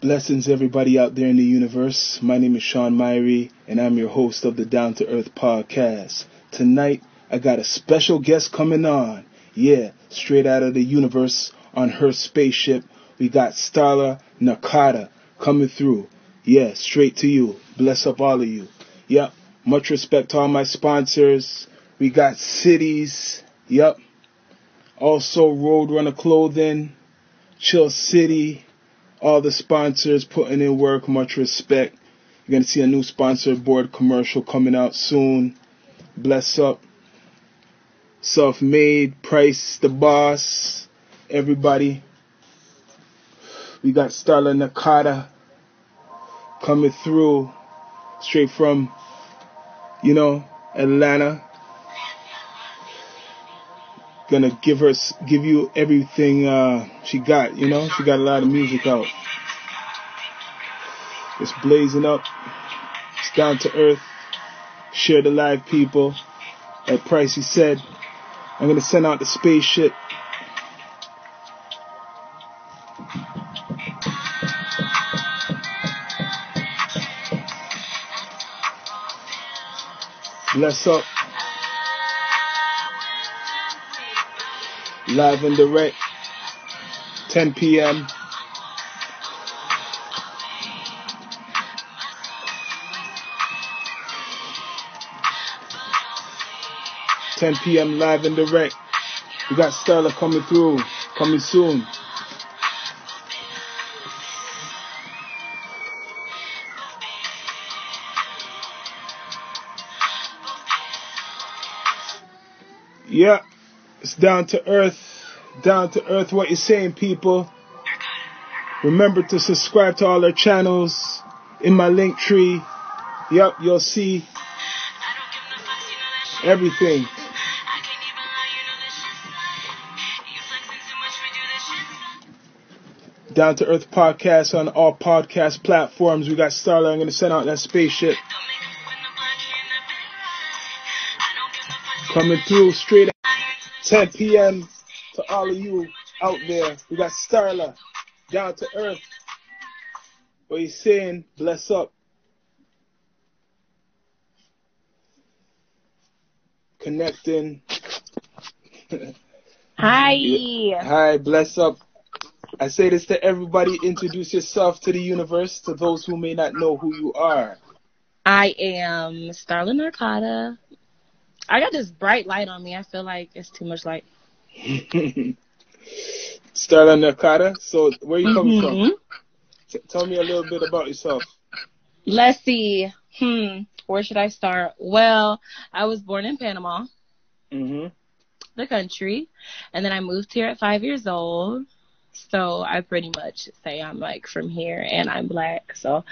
Blessings, everybody out there in the universe. My name is Sean Myrie, and I'm your host of the Down to Earth podcast. Tonight, I got a special guest coming on. Yeah, straight out of the universe on her spaceship. We got Starla Nakata coming through. Yeah, straight to you. Bless up all of you. Yep. Much respect to all my sponsors. We got Cities. Yep. Also Roadrunner Clothing, Chill City, all the sponsors putting in work. Much respect. You're gonna see a new sponsor board commercial coming out soon. Bless up. Self made, Price the boss, everybody. We got Starla Nakata coming through straight from, you know, Atlanta. Gonna give her, give you everything uh, she got. You know, she got a lot of music out. It's blazing up. It's down to earth. Share the live people. Like Pricey said, I'm gonna send out the spaceship. Bless up. Live and direct. 10 p.m. Ten p.m. live and direct. We got Starla coming through, coming soon. Yeah, it's down to earth. Down to earth, what you're saying, people. Remember to subscribe to all our channels in my link tree. Yep, you'll see everything. Down to Earth podcast on all podcast platforms. We got Starla. I'm going to send out that spaceship. Coming through straight 10 p.m. to all of you out there. We got Starla. Down to Earth. What you saying? Bless up. Connecting. Hi. Hi, bless up. I say this to everybody. Introduce yourself to the universe, to those who may not know who you are. I am Starla Narcata. I got this bright light on me. I feel like it's too much light. Starla Nakata. So, where you coming Mhm. from? T- tell me a little bit about yourself. Let's see. Hmm. Where should I start? Well, I was born in Panama, hmm the country, and then I moved here at five years old. So I pretty much say I'm like from here and I'm black. So,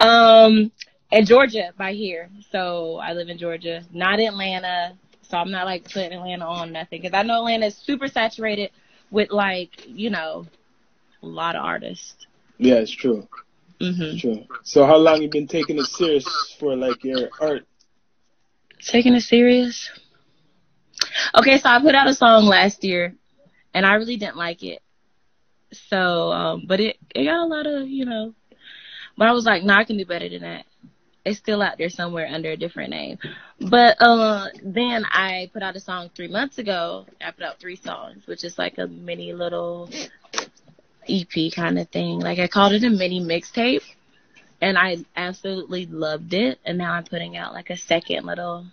um, and Georgia by here. So I live in Georgia, not Atlanta. So I'm not like putting Atlanta on nothing because I know Atlanta is super saturated with like, you know, a lot of artists. Yeah, it's true. hmm True. So, how long you been taking it serious for like your art? Taking it serious. Okay, so I put out a song last year and I really didn't like it. So, um, but it, it got a lot of, you know, but I was like, no, I can do better than that. It's still out there somewhere under a different name. But, uh, then I put out a song three months ago. I put out three songs, which is like a mini little EP kind of thing. Like I called it a mini mixtape and I absolutely loved it. And now I'm putting out like a second little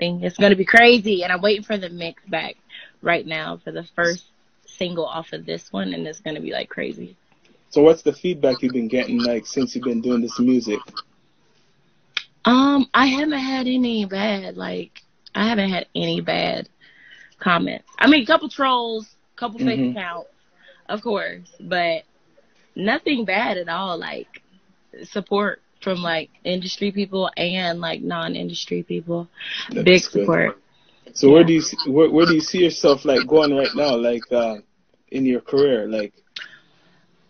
thing. It's gonna be crazy, and I'm waiting for the mix back right now for the first single off of this one, and it's gonna be like crazy. So, what's the feedback you've been getting like since you've been doing this music? Um, I haven't had any bad like I haven't had any bad comments. I mean, a couple trolls, couple fake Mhm. accounts, of course, but nothing bad at all. Like support from like industry people and like non-industry people. That's Big good. support. So, where do you see, where, where do you see yourself like going right now, like uh, in your career? Like,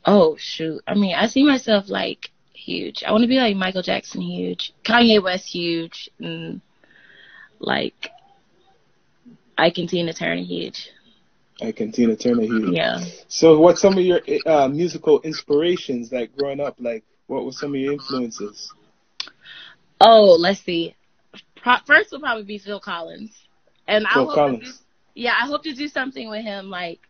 Oh shoot. I mean, I see myself like huge. I want to be like Michael Jackson huge, Kanye West huge, and like I can Tina Turner huge. Ike Tina Turner. huge. Yeah. So, what's some of your uh, musical inspirations, like growing up? Like, what were some of your influences? Oh, let's see. Pro- first will probably be Phil Collins, and I Phil hope Collins. To do, yeah, I hope to do something with him. Like,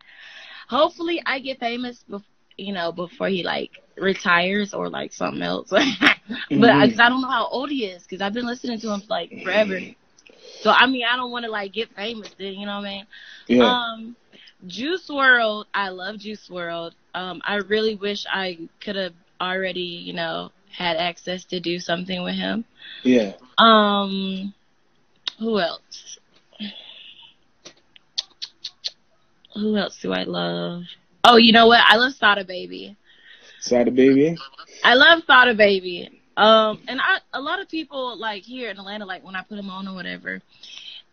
hopefully, I get famous, bef- you know, before he like retires or like something else. but Mhm. because I don't know how old he is, because I've been listening to him like forever. So I mean, I don't want to like get famous, then you know what I mean? Yeah. Um, Juice WRLD, I love Juice WRLD. Um, I really wish I could have already, you know, had access to do something with him. yeah. Um, who else? Who else do I love? Oh, you know what? I love Sada Baby. Sada Baby. I love Sada Baby. Um, and I, a lot of people like here in Atlanta, like when I put them on or whatever,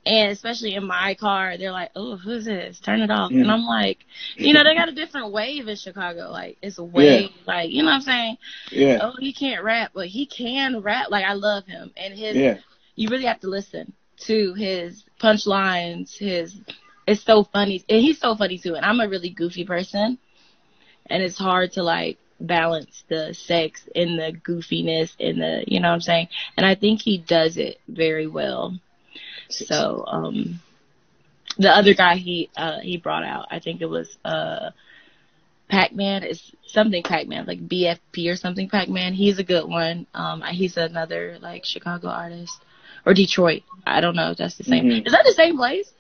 and especially in my car, they're like, "Oh, who's this? Turn it off." Mm. And I'm like, you know, they got a different wave in Chicago. Like it's a wave, like you know what I'm saying? Yeah. Oh, he can't rap, but he can rap. Like I love him, and his Yeah. you really have to listen to his punchlines. His it's so funny, and he's so funny too. And I'm a really goofy person, and it's hard to like balance the sex and the goofiness and the you know what I'm saying. And I think he does it very well. So um, the other guy he uh he brought out, I think it was uh. Pac-Man is something Pac-Man, like BFP or something Pac-Man. He's a good one. Um, he's another like Chicago artist or Detroit. I don't know if that's the same. Mhm. Is that the same place?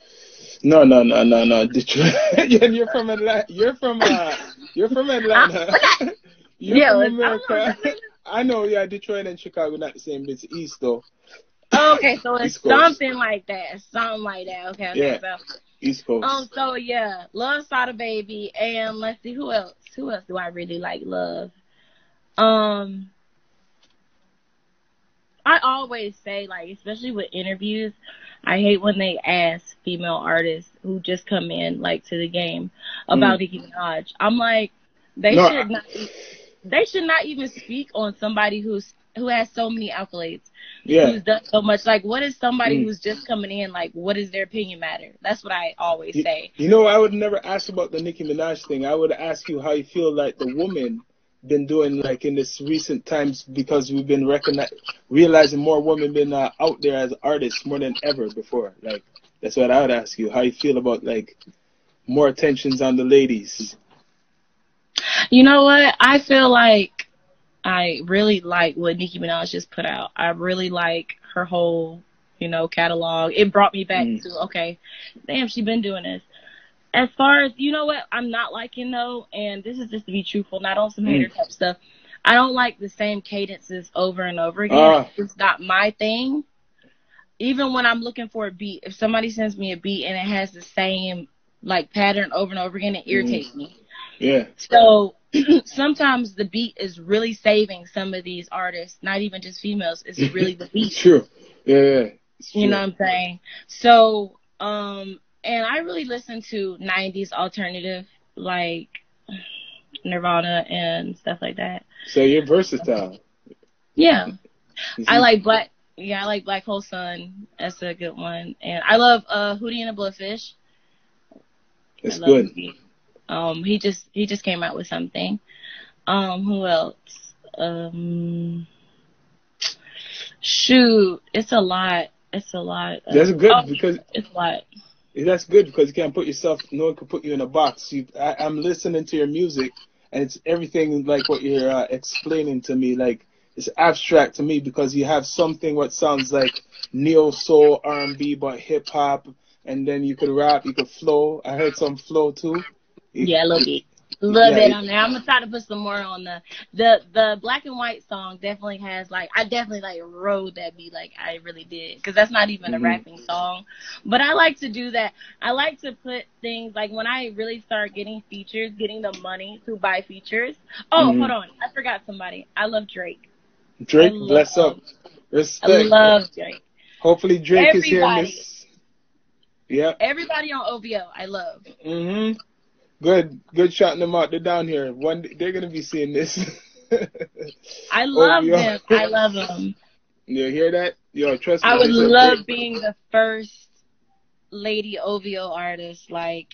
No, no, no, no, no. Detroit. you're from Atlanta. You're from. Uh, you're from Atlanta. you're Yeah, from I don't know. America. I know. Yeah, Detroit and Chicago not the same. It's east though. Oh, okay, so it's something like that. Something like that. Okay, okay. Yeah. So, East Coast. um, so yeah, love Sada Baby, and let's see who else. Who else do I really like? Love. Um, I always say like, especially with interviews, I hate when they ask female artists who just come in like to the game about Nicki Minaj. I'm like, they No, should I- not. They should not even speak on somebody who's who has so many accolades yeah. who's done so much. Like, what is somebody Mm. who's just coming in? Like, what does their opinion matter? That's what I always You, say. you know, I would never ask about the Nicki Minaj thing. I would ask you how you feel like the woman been doing like in this recent times because we've been recognizing realizing more women been uh, out there as artists more than ever before. Like that's what I would ask you. How you feel about like more attentions on the ladies? You know what? I feel like I really like what Nicki Minaj just put out. I really like her whole, you know, catalog. It brought me back Mm. to okay, damn, she been doing this. As far as you know, what I'm not liking though, and this is just to be truthful, not on some Mm. hater type stuff. I don't like the same cadences over and over again. Ah. It's not my thing. Even when I'm looking for a beat, if somebody sends me a beat and it has the same like pattern over and over again, it irritates me. Yeah, So sometimes the beat is really saving some of these artists, not even just females. It's really the beat. true. Yeah, yeah. You know what I'm saying? So, um, and I really listen to 90s alternative, like Nirvana and stuff like that. So you're versatile. Yeah. I like Black, yeah, I like Black Hole Sun. That's a good one. And I love, uh, Hootie and the Blowfish. It's good. Hootie. Um, he just he just came out with something. Um, who else? Um, shoot, it's a lot. It's a lot. That's good Oh, because it's a lot. That's good because you can't put yourself. No one can put you in a box. You, I, I'm listening to your music, and it's everything like what you're uh, explaining to me. Like it's abstract to me because you have something what sounds like neo soul R&B, but hip hop, and then you could rap, you could flow. I heard some flow too. Yeah, a little bit. A little Yeah, bit on there. I'm gonna try to put some more on the the the black and white song. Definitely has like I definitely like rode that beat like I really did because that's not even a Mhm. rapping song. But I like to do that. I like to put things like when I really start getting features, getting the money to buy features. Oh, Mhm. hold on, I forgot somebody. I love Drake. Drake, I bless up, respect. I love Drake. Hopefully Drake is hearing Everybody. this. Yeah. Everybody on OVO, I love. Mhm. Good, good shouting them out. They're down here. One, they're gonna be seeing this. I love OVO. them. I love them. You hear that? Yo, trust me. I would love being the first lady OVO artist. Like,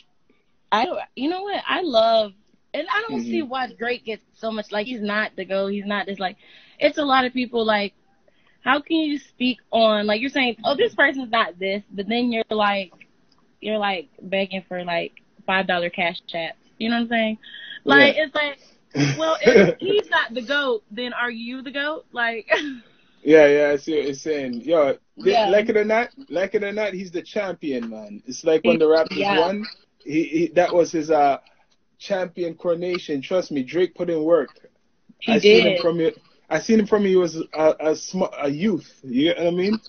I you know what I love, and I don't Mhm. see why Drake gets so much like he's not the go. He's not just like it's a lot of people like. How can you speak on like you're saying, oh, this person's not this, but then you're like, you're like begging for like five dollar cash chats. You know what I'm saying? Like Yeah. it's like, well, if he's not the goat, then are you the goat? Like, Yeah, yeah, I see what you're saying. Yo, Yeah. like it or not, like it or not, he's the champion, man. It's like when the Raptors Yeah. won, he, he that was his uh champion coronation. Trust me, Drake put in work. he I seen him from it. I seen him from he was a a, sm- a youth. You know what I mean?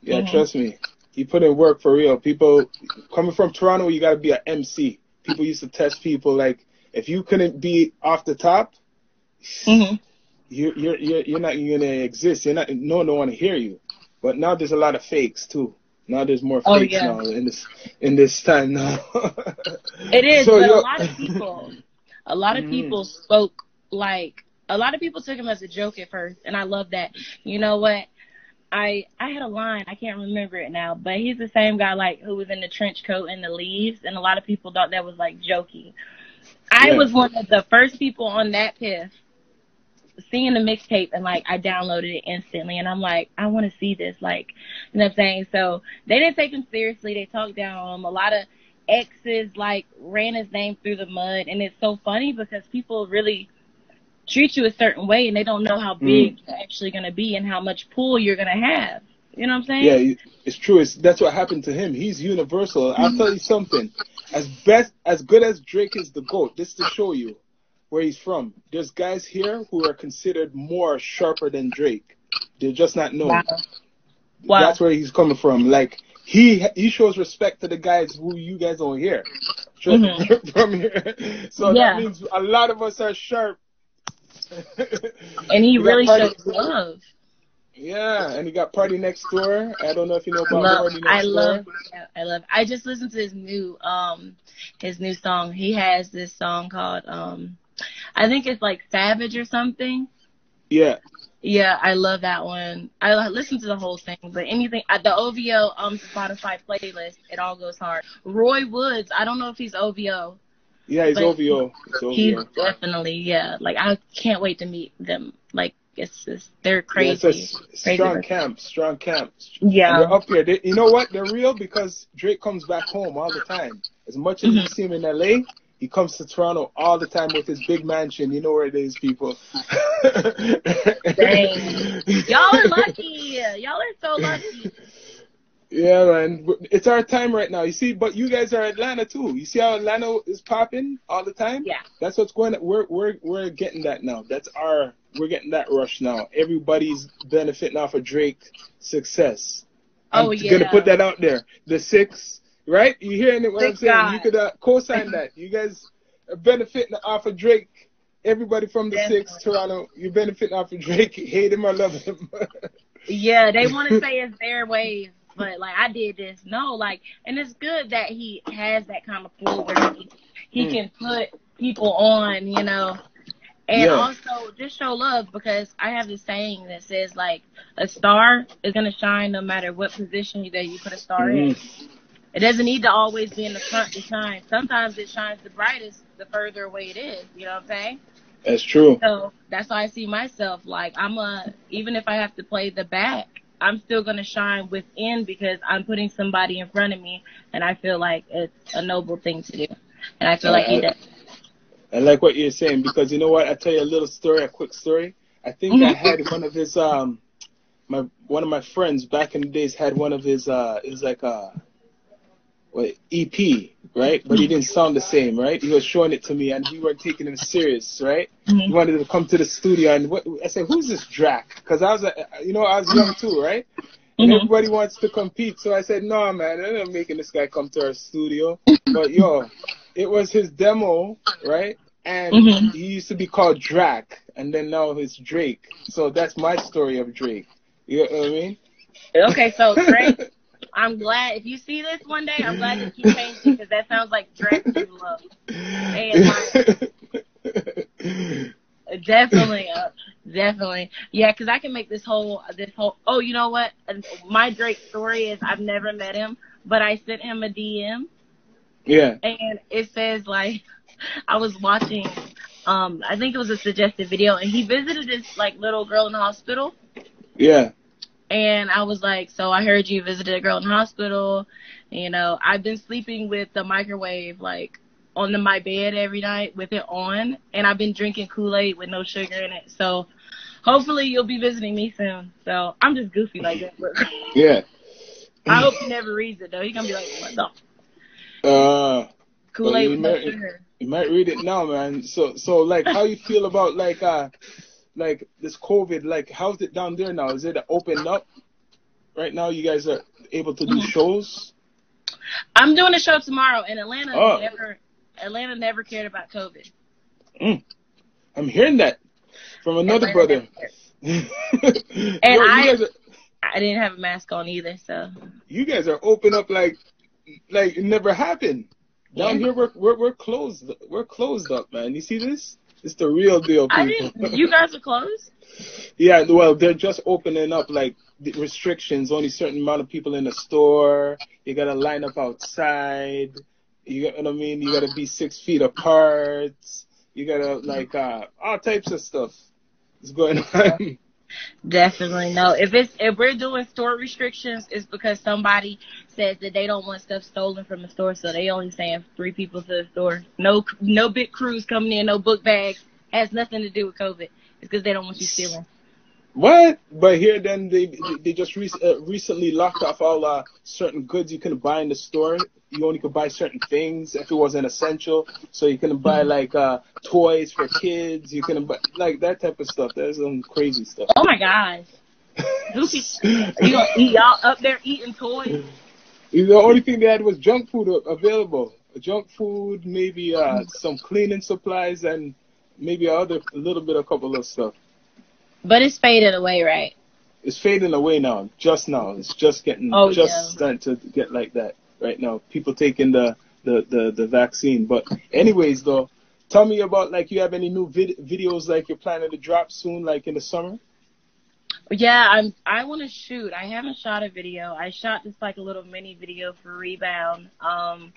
Yeah, Mhm. trust me. He put in work for real. People coming from Toronto, you gotta be an MC. People used to test people like if you couldn't be off the top, hmm you're you're you're, you're not gonna exist. You're not. No one want to hear you. But now there's a lot of fakes too. Now there's more Oh, fakes yeah. now in this in this time now. It is, So, but yo- a lot of people, a lot of Mhm. people spoke like a lot of people took him as a joke at first, and I love that. You know what? I I had a line I can't remember it now, but he's the same guy like who was in the trench coat and the leaves, and a lot of people thought that was like jokey. I Yeah. was one of the first people on that piff seeing the mixtape and like I downloaded it instantly and I'm like, I want to see this. Like, you know what I'm saying? So they didn't take him seriously. They talked down on him. A lot of exes like ran his name through the mud and it's so funny because people really treat you a certain way and they don't know how big you're actually going to be and how much pull you're going to have. You know what I'm saying? yeah, it's true. It's that's what happened to him. He's universal. I'll tell you something. As best as good as Drake is the goat, this to show you where he's from. There's guys here who are considered more sharper than Drake. They're just not known. Wow. Wow. That's where he's coming from. Like he he shows respect to the guys who you guys don't hear Mhm. from here. So Yeah. that means a lot of us are sharp. And he got really shows love. Yeah, and he got PartyNextDoor. I don't know if you know about love Party Next I Door. love yeah, I love I just listened to his new um his new song. He has this song called um I think it's like Savage or something. Yeah, Yeah, I love that one. I li- listen to the whole thing, but anything uh, the OVO um Spotify playlist, it all goes hard. Roy Woods, I don't know if he's OVO. Yeah, he's But OVO. He's He's definitely yeah. Like I can't wait to meet them. Like it's just they're Yeah, crazy. it's a Crazy strong person. camp, strong camp. Yeah. And they're up here. They, you know what? They're real because Drake comes back home all the time. As much as you Mhm. see him in LA, he comes to Toronto all the time with his big mansion. You know where it is, people. Dang. Y'all are lucky. Y'all are so lucky. Yeah, man. It's our time right now. You see, but you guys are Atlanta too. You see how Atlanta is popping all the time? Yeah. That's what's going on. We're we're we're getting that now. That's our we're getting that rush now. Everybody's benefiting off of Drake success. I'm Oh, gonna put that out there. The six, right? You hearing it? What I'm saying? guys. You could uh, co-sign that. You guys are benefiting off of Drake. Everybody from the six, Definitely. Toronto, you're benefiting off of Drake. Hate him or love him. Yeah, they want to say it's their ways, but like I did this. No, like, and it's good that he has that kind of pull where he, he Mm. can put people on, you know, and Yeah. also just show love because I have this saying that says like a star is gonna shine no matter what position that you put a star in. Mhm. It doesn't need to always be in the front to shine. Sometimes it shines the brightest the further away it is. You know what I'm saying? That's true. So that's why I see myself. Like I'm a, even if I have to play the back, I'm still gonna shine within because I'm putting somebody in front of me, and I feel like it's a noble thing to do, and I feel like he does. I like what you're saying because you know what? I tell you a little story, a quick story. I think I had one of his um my one of my friends back in the days had one of his uh it was like a what EP, right? But he didn't sound the same, right? He was showing it to me and we weren't taking him serious, right? He Mhm. wanted to come to the studio and what I said, "Who's this Drac?" Because I was, uh, you know, I was young too, right? And Mhm. everybody wants to compete, so I said, "No, man, I'm not making this guy come to our studio." But yo, it was his demo, right? And Mhm. he used to be called Drac, and then now it's Drake. So that's my story of Drake. You know what I mean? Okay, so Drake, I'm glad if you see this one day, I'm glad you keep changing because that sounds like you love. Definitely, uh, definitely, yeah. Because I can make this whole this whole. Oh, you know what? My Drake story is I've never met him, but I sent him a DM, Yeah. And it says like I was watching um I think it was a suggested video and he visited this like little girl in the hospital. Yeah. And I was like, So I heard you visited a girl in the hospital. You know, I've been sleeping with the microwave like on the, my bed every night with it on and I've been drinking Kool Aid with no sugar in it. So hopefully you'll be visiting me soon. So I'm just goofy like that. yeah. I hope he never reads it though. He's gonna be like, What the Uh Kool Aid you with no sugar. You might read it now, man. So so like how you feel about like uh like this COVID, like how's it down there now? Is it opened up? Right now you guys are able to do shows? I'm doing a show tomorrow in Atlanta Oh. never Atlanta never cared about COVID. Mm. I'm hearing that from another Atlanta brother. and And I- are I didn't have a mask on either, so you guys are open up like like it never happened. Down Yeah. here we're, we're we're closed we're closed up, man. You see this? It's the real deal, I people. you guys are closed? Yeah, well, they're just opening up like the restrictions. Only certain amount of people in the store. You gotta line up outside. You got what I mean. You gotta be six feet apart. You gotta like uh, all types of stuff is going on. Definitely no. If it's if we're doing store restrictions, it's because somebody says that they don't want stuff stolen from the store, so they only send three people to the store. No no big crews coming in, no book bags. Has nothing to do with COVID. It's because they don't want you stealing. what? But here, then they they just re- uh, recently locked off all uh, certain goods you can't buy in the store. You only could buy certain things if it wasn't essential. So you couldn't buy like uh, toys for kids. You couldn't buy like that type of stuff. There's some crazy stuff. Oh my gosh. You gonna eat y'all up there eating toys? The only thing they had was junk food available. Junk food, maybe uh, some cleaning supplies, and maybe other a little bit, a couple of stuff. But it's faded away, right? It's fading away now. Just now, it's just getting, Oh, just yeah. starting to get like that right now. People taking the the the, the vaccine. But anyways, though, tell me about like you have any new vid- videos like you're planning to drop soon, like in the summer. Yeah, I'm. I want to shoot. I haven't shot a video. I shot just like a little mini video for Rebound. Um,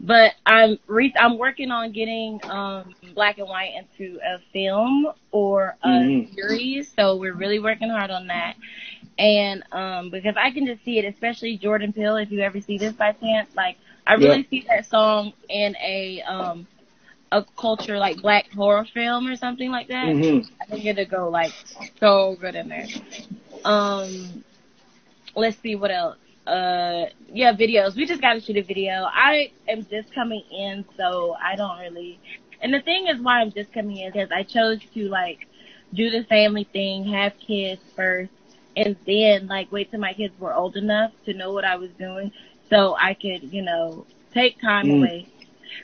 but I'm re- I'm working on getting um black and white into a film or a Mhm. series. So we're really working hard on that. And um, because I can just see it, especially Jordan Peele. If you ever see this by chance, like I really see that song in a um a culture like black horror film or something like that. hmm I think it'll go like so good in there. Um, let's see what else. Uh, yeah, videos. We just got to shoot a video. I am just coming in, so I don't really. And the thing is, why I'm just coming in is I chose to like do the family thing, have kids first, and then like wait till my kids were old enough to know what I was doing, so I could, you know, take time Mm. away.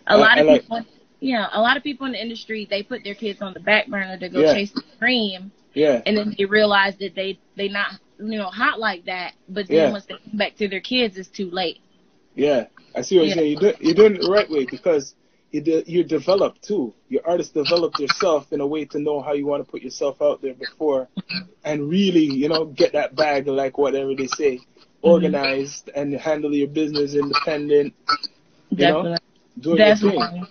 A I- lot of like- people, yeah, a lot of people in the industry they put their kids on the back burner to go Yeah. chase the dream, Yeah. and then they realize that they they not you know hot like that. But then Yeah. once they come back to their kids, it's too late. Yeah, I see what Yeah. you're saying. You're, do, you're doing it the right way because you de- you're developed too. Your artist developed yourself in a way to know how you want to put yourself out there before, and really, you know, get that bag like whatever they say, Mm-hmm. organized and handle your business independent. You know, Definitely, doing your definitely, thing.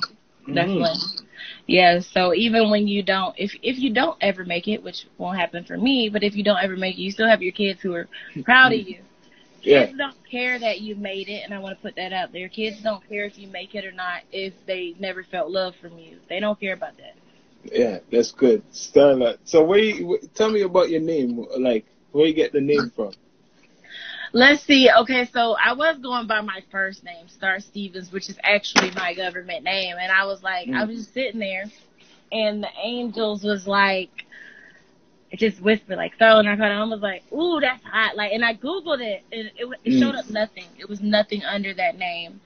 Mhm. Yeah. So even when you don't, if if you don't ever make it, which won't happen for me, but if you don't ever make it, you still have your kids who are proud of you. Yeah, Kids don't care that you made it, and I want to put that out there. Kids don't care if you make it or not if they never felt love from you. They don't care about that. yeah, that's good, Starla. So, where you, tell me about your name, like where you get the name from? Let's see. Okay, so I was going by my first name, Star Stevens, which is actually my government name, and I was like, I Mm. was just sitting there, and the angels was like, it just whispered like Starla Narcotic. I was like, ooh, that's hot. Like, and I googled it, and it, it Mm. showed up nothing. It was nothing under that name,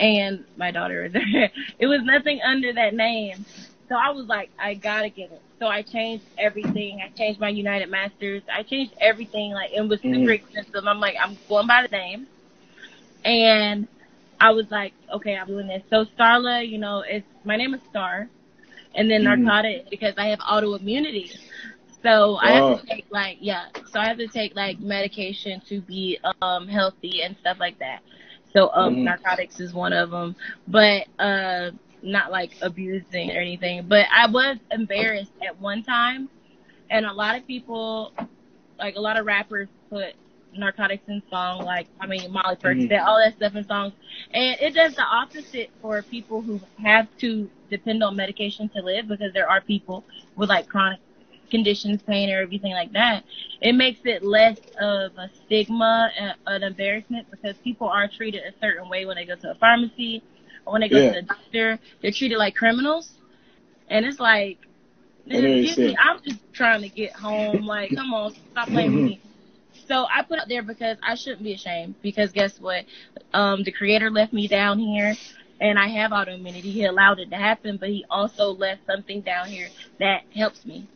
and my daughter is there. it was nothing under that name. So I was like, I gotta get it. So I changed everything. I changed my UnitedMasters. I changed everything. Like it was super Mhm. expensive. I'm like, I'm going by the name. And I was like, okay, I'm doing this. So Starla, you know, it's my name is Star, and then Mhm. narcotic because I have autoimmunity. So I Oh. have to take like yeah. So I have to take like medication to be um healthy and stuff like that. So um, mm-hmm. narcotics is one of them, but uh, not like abusing or anything. But I was embarrassed at one time, and a lot of people, like a lot of rappers, put narcotics in songs. Like I mean, Molly Percocet, mm-hmm. all that stuff in songs, and it does the opposite for people who have to depend on medication to live because there are people with like chronic conditions, pain, or everything like that, it makes it less of a stigma, and an embarrassment because people are treated a certain way when they go to a pharmacy or when they go yeah. to the doctor. They're treated like criminals, and it's like, me, I'm just trying to get home. Like, come on, stop playing with me. So I put out there because I shouldn't be ashamed because guess what? Um, the creator left me down here and I have autoimmunity. He allowed it to happen, but he also left something down here that helps me.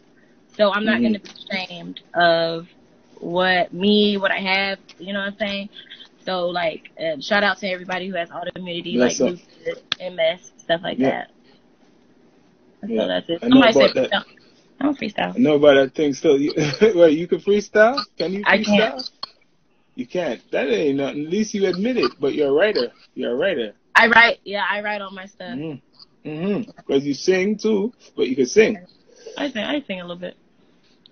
So I'm not mm-hmm. going to be ashamed of what me, what I have. You know what I'm saying? So like, uh, shout out to everybody who has autoimmunity, like lupus, MS, stuff like yeah. that. Yeah. So that's it. Somebody said freestyle. I don't freestyle. I know about that thing still. Wait, you can freestyle? Can you freestyle? I can't. You can't. That ain't nothing. At least you admit it, but you're a writer. You're a writer. I write. Yeah, I write all my stuff. Mm-hmm. mm-hmm. Because you sing too, but you can sing. I sing. I sing a little bit.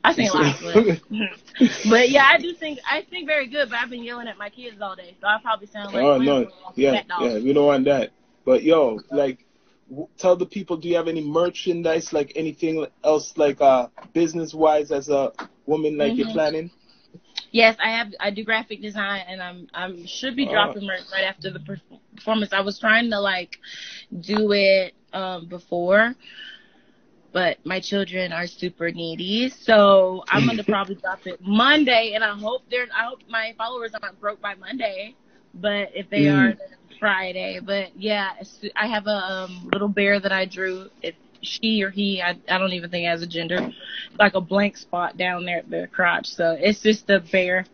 I sing a lot, but, but yeah, I do think I sing very good. But I've been yelling at my kids all day, so I probably sound like oh no, yeah, yeah, we don't want that. But yo, like, tell the people, do you have any merchandise, like anything else, like uh, business wise, as a woman, like mm-hmm. you're planning? Yes, I have. I do graphic design, and I'm I'm should be dropping merch right after the performance. I was trying to like do it um before, but my children are super needy. So I'm gonna probably drop it Monday, and I hope they're. I hope my followers aren't broke by Monday, but if they mm. are, then Friday. But yeah, I have a um, little bear that I drew. It's she or he. I I don't even think has a gender. Like a blank spot down there at the crotch. So it's just a bear.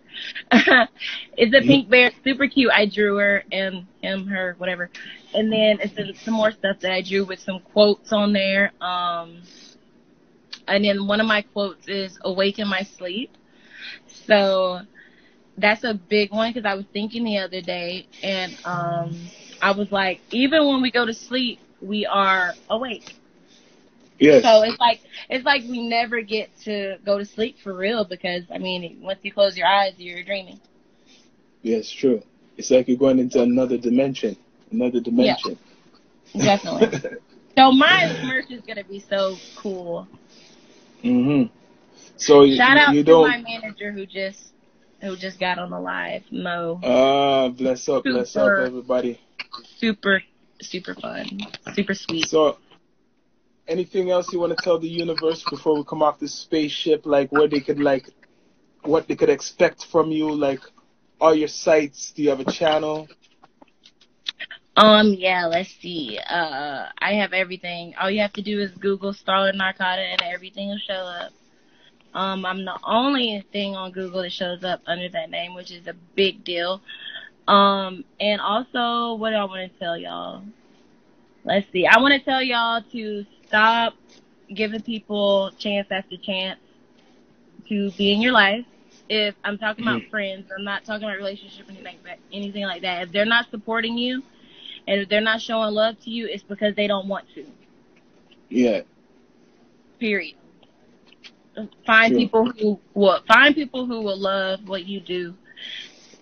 it's a pink bear, super cute. I drew her and him, her, whatever. And then it's some more stuff that I drew with some quotes on there. Um, and then one of my quotes is "Awake in my sleep." So that's a big one because I was thinking the other day, and um, I was like, even when we go to sleep, we are awake. Yes. So it's like it's like we never get to go to sleep for real because I mean once you close your eyes you're dreaming. Yes, true. It's like you're going into another dimension, another dimension. Yeah, definitely. so my merch is gonna be so cool. Mhm. So shout out you to don't... my manager who just who just got on the live, Mo. Ah, uh, bless up, super, bless up, everybody. Super, super fun, super sweet. So anything else you want to tell the universe before we come off this spaceship? Like where they could like, what they could expect from you? Like all your sites. Do you have a channel? Um, yeah, let's see. Uh, I have everything. All you have to do is Google Starla Narcata and everything will show up. Um, I'm the only thing on Google that shows up under that name, which is a big deal. Um, and also, what do I want to tell y'all? Let's see. I want to tell y'all to stop giving people chance after chance to be in your life. If I'm talking about mm-hmm. friends, I'm not talking about relationship anything like that, anything like that. If they're not supporting you and if they're not showing love to you, it's because they don't want to. Yeah. Period. Find True. people who will find people who will love what you do.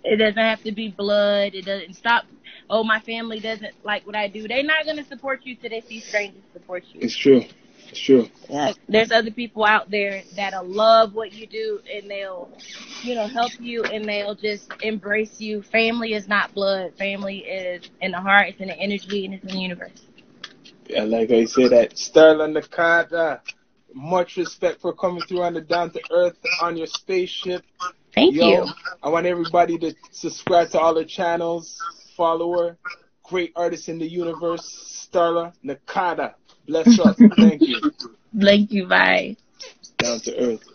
It doesn't have to be blood. It doesn't stop oh, my family doesn't like what I do. They're not going to support you till they see strangers support you. It's true. It's true. Yeah. There's other people out there that'll love what you do and they'll, you know, help you and they'll just embrace you. Family is not blood. Family is in the heart, it's in the energy, and it's in the universe. Yeah, like I said, that Starla Nakata. Uh, much respect for coming through on the down to earth on your spaceship. Thank Yo, you. I want everybody to subscribe to all the channels follower, great artist in the universe, Starla Nakata. Bless us. Thank you. Thank you. Bye. Down to earth.